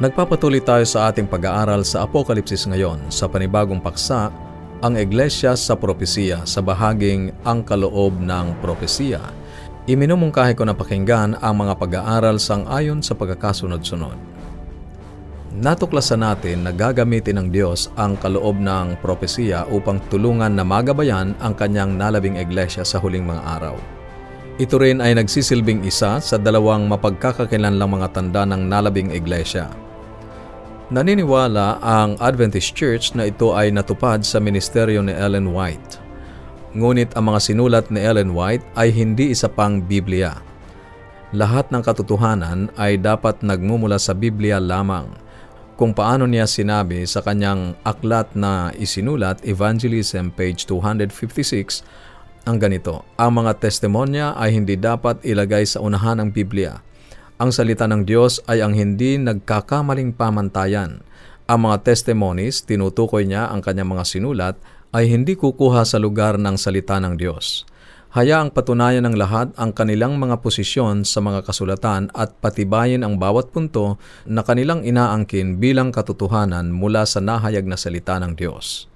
Nagpapatuloy tayo sa ating pag-aaral sa Apokalipsis ngayon sa panibagong paksa, ang Iglesia sa Propesiya sa bahaging ang kaloob ng propesiya. Iminumungkahi ko na pakinggan ang mga pag-aaral sang ayon sa pagkakasunod-sunod. Natuklasan natin na gagamitin ng Diyos ang kaloob ng propesiya upang tulungan na magabayan ang kanyang nalabing iglesia sa huling mga araw. Ito rin ay nagsisilbing isa sa dalawang mapagkakakilanlang mga tanda ng nalabing iglesia. Naniniwala ang Adventist Church na ito ay natupad sa ministeryo ni Ellen White. Ngunit ang mga sinulat ni Ellen White ay hindi isa pang Biblia. Lahat ng katotohanan ay dapat nagmumula sa Biblia lamang. Kung paano niya sinabi sa kanyang aklat na isinulat, Evangelism, page 256, ang ganito, Ang mga testimonya ay hindi dapat ilagay sa unahan ng Biblia ang salita ng Diyos ay ang hindi nagkakamaling pamantayan. Ang mga testimonies, tinutukoy niya ang kanyang mga sinulat, ay hindi kukuha sa lugar ng salita ng Diyos. Hayaang patunayan ng lahat ang kanilang mga posisyon sa mga kasulatan at patibayin ang bawat punto na kanilang inaangkin bilang katotohanan mula sa nahayag na salita ng Diyos.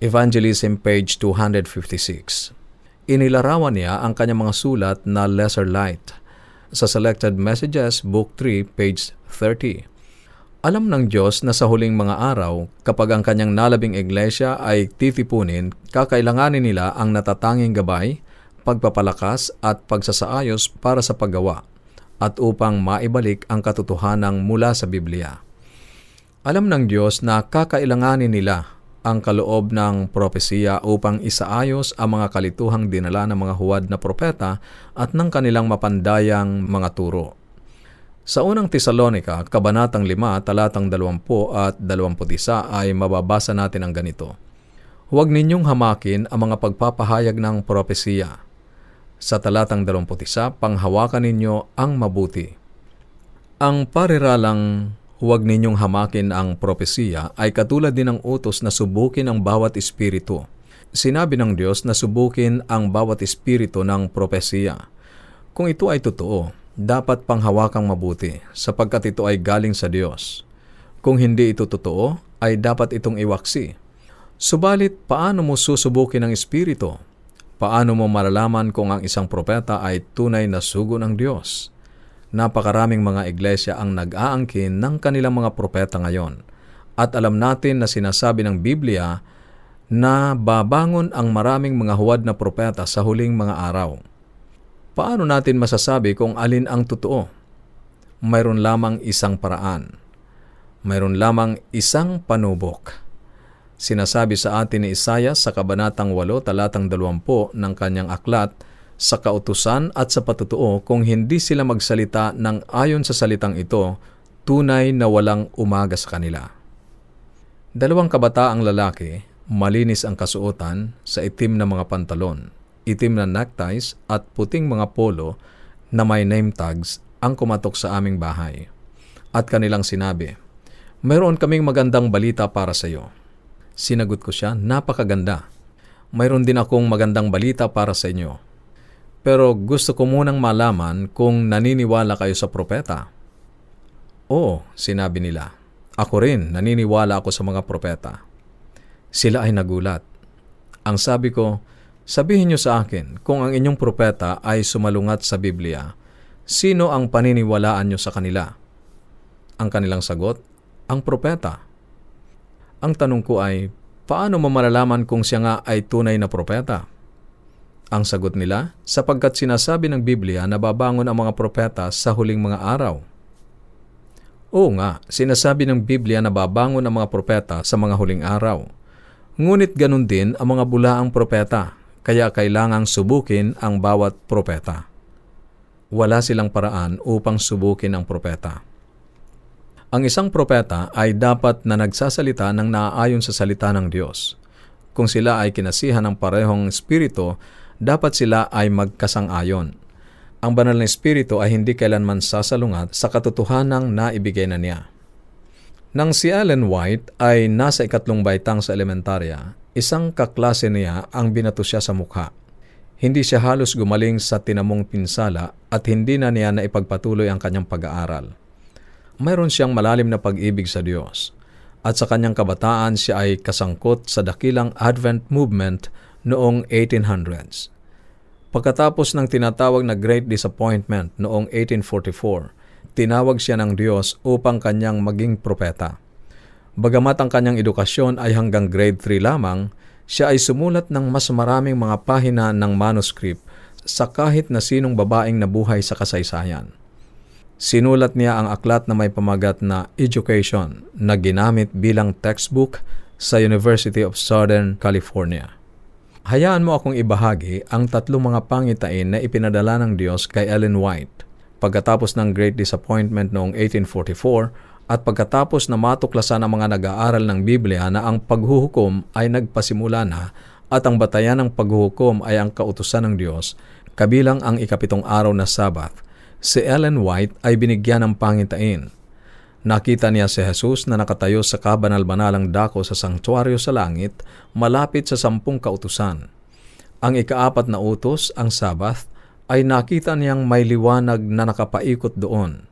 Evangelism page 256 Inilarawan niya ang kanyang mga sulat na lesser light – sa Selected Messages, Book 3, page 30. Alam ng Diyos na sa huling mga araw, kapag ang kanyang nalabing iglesia ay titipunin, kakailanganin nila ang natatanging gabay, pagpapalakas at pagsasaayos para sa paggawa, at upang maibalik ang katotohanan mula sa Biblia. Alam ng Diyos na kakailanganin nila ang kaloob ng propesiya upang isaayos ang mga kalituhang dinala ng mga huwad na propeta at ng kanilang mapandayang mga turo. Sa unang Tesalonika, Kabanatang 5, talatang 20 at 21 ay mababasa natin ang ganito. Huwag ninyong hamakin ang mga pagpapahayag ng propesiya. Sa talatang 21, panghawakan ninyo ang mabuti. Ang pariralang Huwag ninyong hamakin ang propesiya ay katulad din ng utos na subukin ang bawat espiritu. Sinabi ng Diyos na subukin ang bawat espiritu ng propesiya. Kung ito ay totoo, dapat panghawakang mabuti sapagkat ito ay galing sa Diyos. Kung hindi ito totoo, ay dapat itong iwaksi. Subalit, paano mo susubukin ang espiritu? Paano mo malalaman kung ang isang propeta ay tunay na sugo ng Diyos? Napakaraming mga iglesia ang nag-aangkin ng kanilang mga propeta ngayon. At alam natin na sinasabi ng Biblia na babangon ang maraming mga huwad na propeta sa huling mga araw. Paano natin masasabi kung alin ang totoo? Mayroon lamang isang paraan. Mayroon lamang isang panubok. Sinasabi sa atin ni Isaiah sa Kabanatang 8, talatang 20 ng kanyang aklat, sa kautusan at sa patutuo kung hindi sila magsalita ng ayon sa salitang ito, tunay na walang umaga sa kanila. Dalawang kabataang lalaki, malinis ang kasuotan sa itim na mga pantalon, itim na neckties at puting mga polo na may name tags ang kumatok sa aming bahay. At kanilang sinabi, Mayroon kaming magandang balita para sa iyo. Sinagot ko siya, napakaganda. Mayroon din akong magandang balita para sa inyo pero gusto ko munang malaman kung naniniwala kayo sa propeta. Oo, sinabi nila. Ako rin, naniniwala ako sa mga propeta. Sila ay nagulat. Ang sabi ko, sabihin niyo sa akin kung ang inyong propeta ay sumalungat sa Biblia, sino ang paniniwalaan niyo sa kanila? Ang kanilang sagot, ang propeta. Ang tanong ko ay, paano mo malalaman kung siya nga ay tunay na propeta? Ang sagot nila, sapagkat sinasabi ng Biblia na babangon ang mga propeta sa huling mga araw. Oo nga, sinasabi ng Biblia na babangon ang mga propeta sa mga huling araw. Ngunit ganun din ang mga bulaang propeta, kaya kailangang subukin ang bawat propeta. Wala silang paraan upang subukin ang propeta. Ang isang propeta ay dapat na nagsasalita ng naaayon sa salita ng Diyos. Kung sila ay kinasihan ng parehong espiritu dapat sila ay magkasang-ayon. Ang banal na espiritu ay hindi kailanman sasalungat sa katotohanang naibigay na niya. Nang si Ellen White ay nasa ikatlong baitang sa elementarya, isang kaklase niya ang binato siya sa mukha. Hindi siya halos gumaling sa tinamong pinsala at hindi na niya na ipagpatuloy ang kanyang pag-aaral. mayroon siyang malalim na pag-ibig sa Diyos. At sa kanyang kabataan siya ay kasangkot sa dakilang Advent movement noong 1800s. Pagkatapos ng tinatawag na Great Disappointment noong 1844, tinawag siya ng Diyos upang kanyang maging propeta. Bagamat ang kanyang edukasyon ay hanggang grade 3 lamang, siya ay sumulat ng mas maraming mga pahina ng manuscript sa kahit na sinong babaeng nabuhay sa kasaysayan. Sinulat niya ang aklat na may pamagat na Education na ginamit bilang textbook sa University of Southern California. Hayaan mo akong ibahagi ang tatlong mga pangitain na ipinadala ng Diyos kay Ellen White pagkatapos ng Great Disappointment noong 1844 at pagkatapos na matuklasan ng mga nag-aaral ng Biblia na ang paghuhukom ay nagpasimula na at ang batayan ng paghuhukom ay ang kautusan ng Diyos, kabilang ang ikapitong araw na Sabbath, si Ellen White ay binigyan ng pangitain. Nakita niya si Jesus na nakatayo sa kabanal-banalang dako sa sangtuaryo sa langit, malapit sa sampung kautusan. Ang ikaapat na utos, ang Sabbath, ay nakita niyang may liwanag na nakapaikot doon.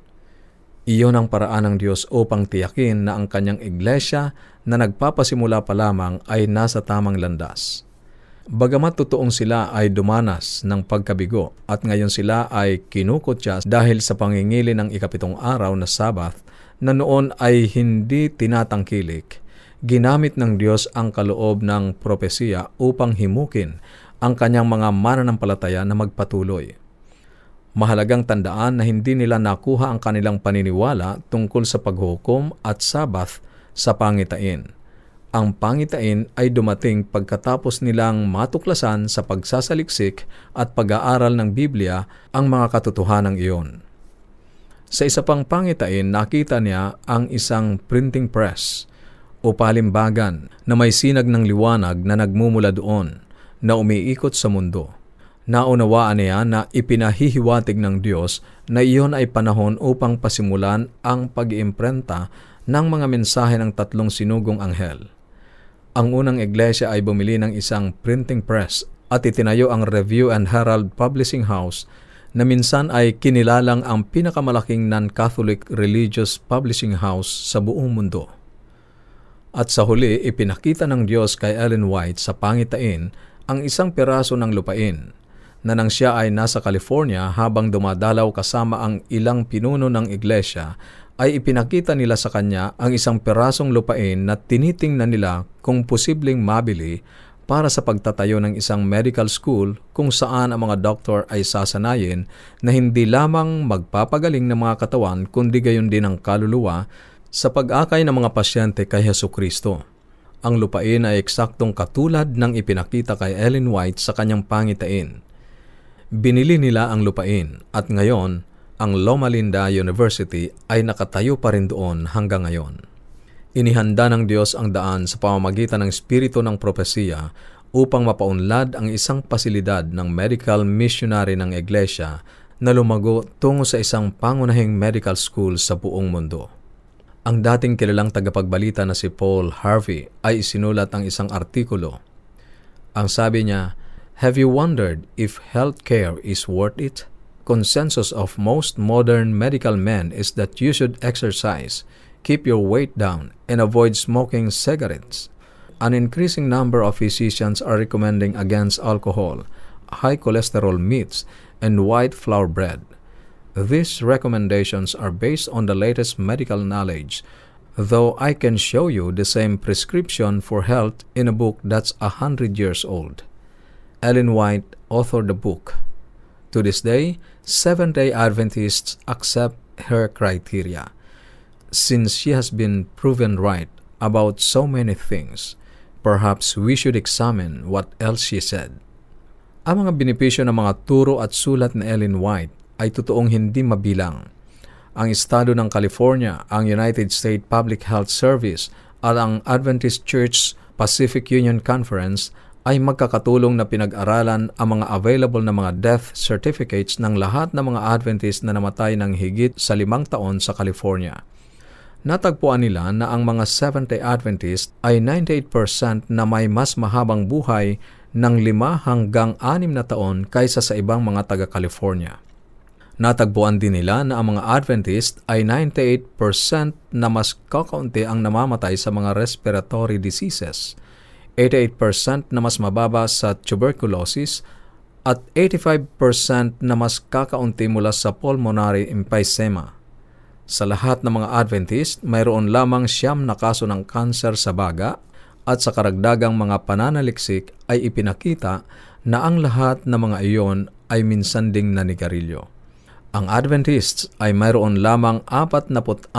Iyon ang paraan ng Diyos upang tiyakin na ang kanyang iglesia na nagpapasimula pa lamang ay nasa tamang landas. Bagamat totoong sila ay dumanas ng pagkabigo at ngayon sila ay kinukutya dahil sa pangingili ng ikapitong araw na Sabbath na noon ay hindi tinatangkilik, ginamit ng Diyos ang kaloob ng propesiya upang himukin ang kanyang mga mananampalataya na magpatuloy. Mahalagang tandaan na hindi nila nakuha ang kanilang paniniwala tungkol sa paghukom at sabath sa pangitain. Ang pangitain ay dumating pagkatapos nilang matuklasan sa pagsasaliksik at pag-aaral ng Biblia ang mga katotohanan iyon. Sa isa pang pangitain, nakita niya ang isang printing press o palimbagan na may sinag ng liwanag na nagmumula doon na umiikot sa mundo. Naunawaan niya na ipinahihiwatig ng Diyos na iyon ay panahon upang pasimulan ang pag-iimprenta ng mga mensahe ng tatlong sinugong anghel. Ang unang iglesia ay bumili ng isang printing press at itinayo ang Review and Herald Publishing House na minsan ay kinilalang ang pinakamalaking non-Catholic religious publishing house sa buong mundo. At sa huli, ipinakita ng Diyos kay Ellen White sa pangitain ang isang piraso ng lupain na nang siya ay nasa California habang dumadalaw kasama ang ilang pinuno ng iglesia, ay ipinakita nila sa kanya ang isang perasong lupain na tinitingnan nila kung posibleng mabili para sa pagtatayo ng isang medical school kung saan ang mga doktor ay sasanayin na hindi lamang magpapagaling ng mga katawan kundi gayon din ang kaluluwa sa pag-akay ng mga pasyente kay Heso Kristo. Ang lupain ay eksaktong katulad ng ipinakita kay Ellen White sa kanyang pangitain. Binili nila ang lupain at ngayon ang Loma Linda University ay nakatayo pa rin doon hanggang ngayon. Inihanda ng Diyos ang daan sa pamamagitan ng spirito ng propesiya upang mapaunlad ang isang pasilidad ng medical missionary ng iglesia na lumago tungo sa isang pangunahing medical school sa buong mundo. Ang dating kilalang tagapagbalita na si Paul Harvey ay isinulat ang isang artikulo. Ang sabi niya, Have you wondered if healthcare is worth it? Consensus of most modern medical men is that you should exercise, keep your weight down, and avoid smoking cigarettes. An increasing number of physicians are recommending against alcohol, high cholesterol meats, and white flour bread. These recommendations are based on the latest medical knowledge, though I can show you the same prescription for health in a book that's a hundred years old. Ellen White authored the book. To this day, Seventh-day Adventists accept her criteria since she has been proven right about so many things. Perhaps we should examine what else she said. Ang mga benepisyo ng mga turo at sulat ni Ellen White ay totoong hindi mabilang. Ang Estado ng California, ang United States Public Health Service at ang Adventist Church Pacific Union Conference ay magkakatulong na pinag-aralan ang mga available na mga death certificates ng lahat ng mga Adventist na namatay ng higit sa limang taon sa California. Natagpuan nila na ang mga Seventh-day Adventist ay 98% na may mas mahabang buhay ng lima hanggang anim na taon kaysa sa ibang mga taga-California. Natagpuan din nila na ang mga Adventist ay 98% na mas kakaunti ang namamatay sa mga respiratory diseases, 88% na mas mababa sa tuberculosis, at 85% na mas kakaunti mula sa pulmonary emphysema. Sa lahat ng mga Adventist, mayroon lamang siyam na kaso ng kanser sa baga at sa karagdagang mga pananaliksik ay ipinakita na ang lahat ng mga iyon ay minsan ding nanigarilyo. Ang Adventists ay mayroon lamang 46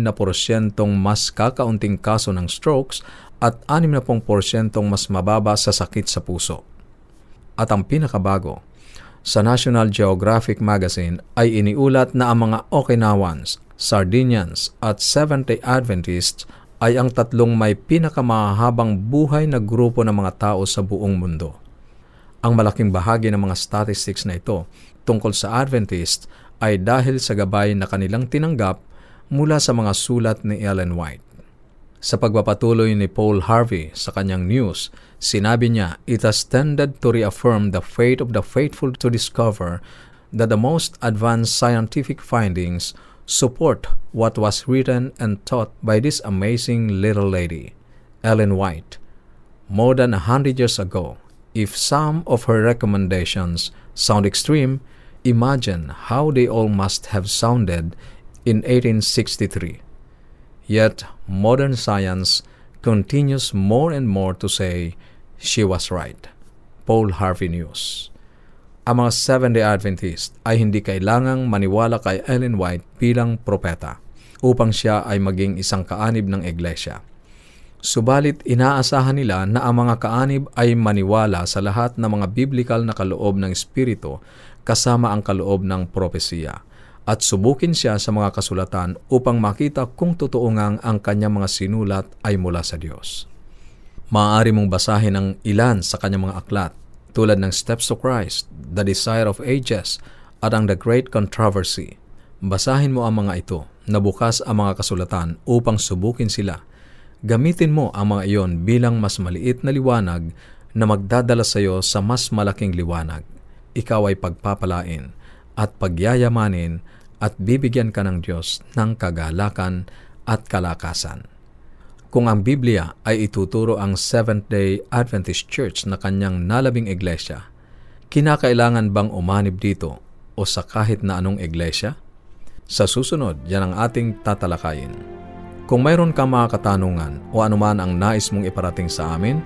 na porsyentong mas kakaunting kaso ng strokes at 60 porsyentong mas mababa sa sakit sa puso. At ang pinakabago, sa National Geographic Magazine ay iniulat na ang mga Okinawans, Sardinians at Seventh-day Adventists ay ang tatlong may pinakamahabang buhay na grupo ng mga tao sa buong mundo. Ang malaking bahagi ng mga statistics na ito tungkol sa Adventist ay dahil sa gabay na kanilang tinanggap mula sa mga sulat ni Ellen White. Sa pagpapatuloy ni Paul Harvey sa kanyang news, sinabi niya, It has tended to reaffirm the faith of the faithful to discover that the most advanced scientific findings support what was written and taught by this amazing little lady, Ellen White. More than a hundred years ago, if some of her recommendations sound extreme, imagine how they all must have sounded in 1863. Yet, modern science continues more and more to say she was right. Paul Harvey News Ang mga Seventh-day Adventist ay hindi kailangang maniwala kay Ellen White bilang propeta upang siya ay maging isang kaanib ng iglesia. Subalit inaasahan nila na ang mga kaanib ay maniwala sa lahat ng mga biblical na kaloob ng Espiritu kasama ang kaloob ng propesiya at subukin siya sa mga kasulatan upang makita kung totoo ngang ang kanyang mga sinulat ay mula sa Diyos. Maaari mong basahin ang ilan sa kanyang mga aklat tulad ng Steps to Christ, The Desire of Ages, at ang The Great Controversy. Basahin mo ang mga ito na bukas ang mga kasulatan upang subukin sila. Gamitin mo ang mga iyon bilang mas maliit na liwanag na magdadala sa iyo sa mas malaking liwanag. Ikaw ay pagpapalain at pagyayamanin at bibigyan ka ng Diyos ng kagalakan at kalakasan. Kung ang Biblia ay ituturo ang Seventh-day Adventist Church na kanyang nalabing iglesia, kinakailangan bang umanib dito o sa kahit na anong iglesia? Sa susunod, yan ang ating tatalakayin. Kung mayroon kang mga katanungan o anuman ang nais mong iparating sa amin,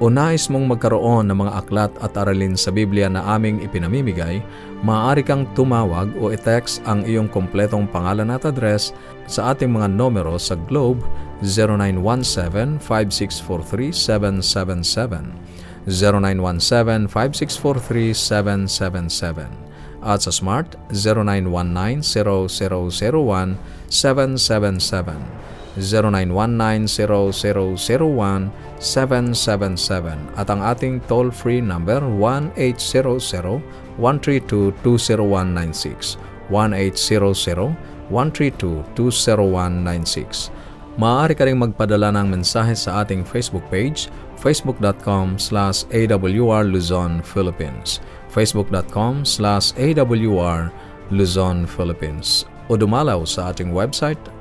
o nais mong magkaroon ng mga aklat at aralin sa Biblia na aming ipinamimigay, maaari kang tumawag o i-text ang iyong kompletong pangalan at address sa ating mga numero sa Globe 0917-5643-777, 0917-5643-777, at sa Smart 0919-0001-777. 0919-0001-777 at ang ating toll-free number 1-800-132-20196 1-800-132-20196 Maaari ka rin magpadala ng mensahe sa ating Facebook page facebook.com slash awr Luzon, Philippines. facebook.com slash awr Luzon, Philippines. O dumalaw sa ating website